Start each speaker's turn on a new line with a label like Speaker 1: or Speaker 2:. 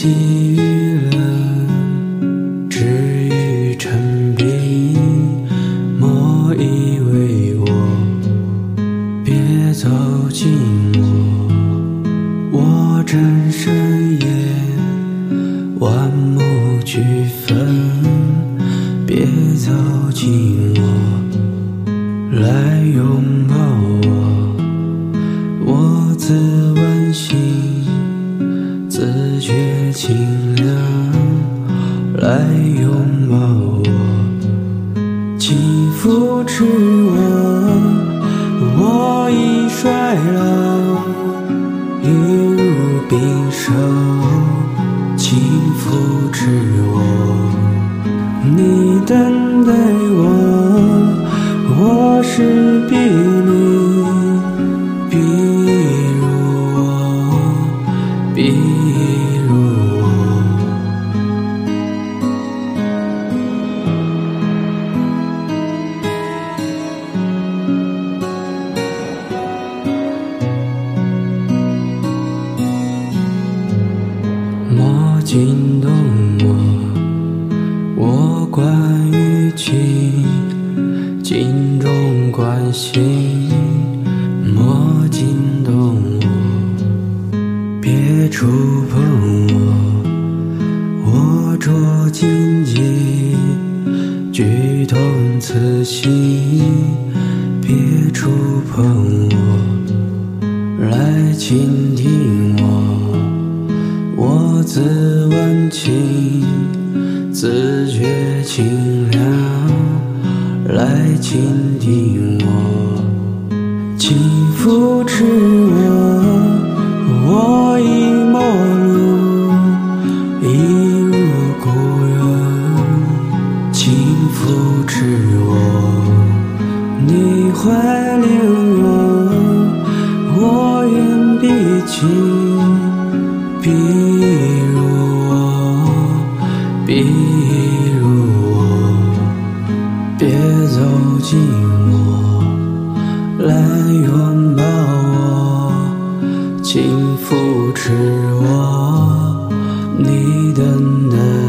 Speaker 1: 起了，只于成冰，莫以为我。别走近我，我站深夜，万木俱焚。别走近我，来拥抱我，我自温馨。清凉，来拥抱我，请扶持我。我已衰老，一如冰霜，请扶持我。你等待我，我是比你，比如我，比惊动我，我关于情，尽中关心。莫惊动我，别触碰我，我捉荆棘，剧痛刺心。别触碰我，来倾听。自问情，自觉清凉，来倾听我，请扶持我。我已陌路，一如故人，请扶持我。你怀念我，我愿闭气。比如我，比如我，别走近我，来拥抱我，请扶持我，你的。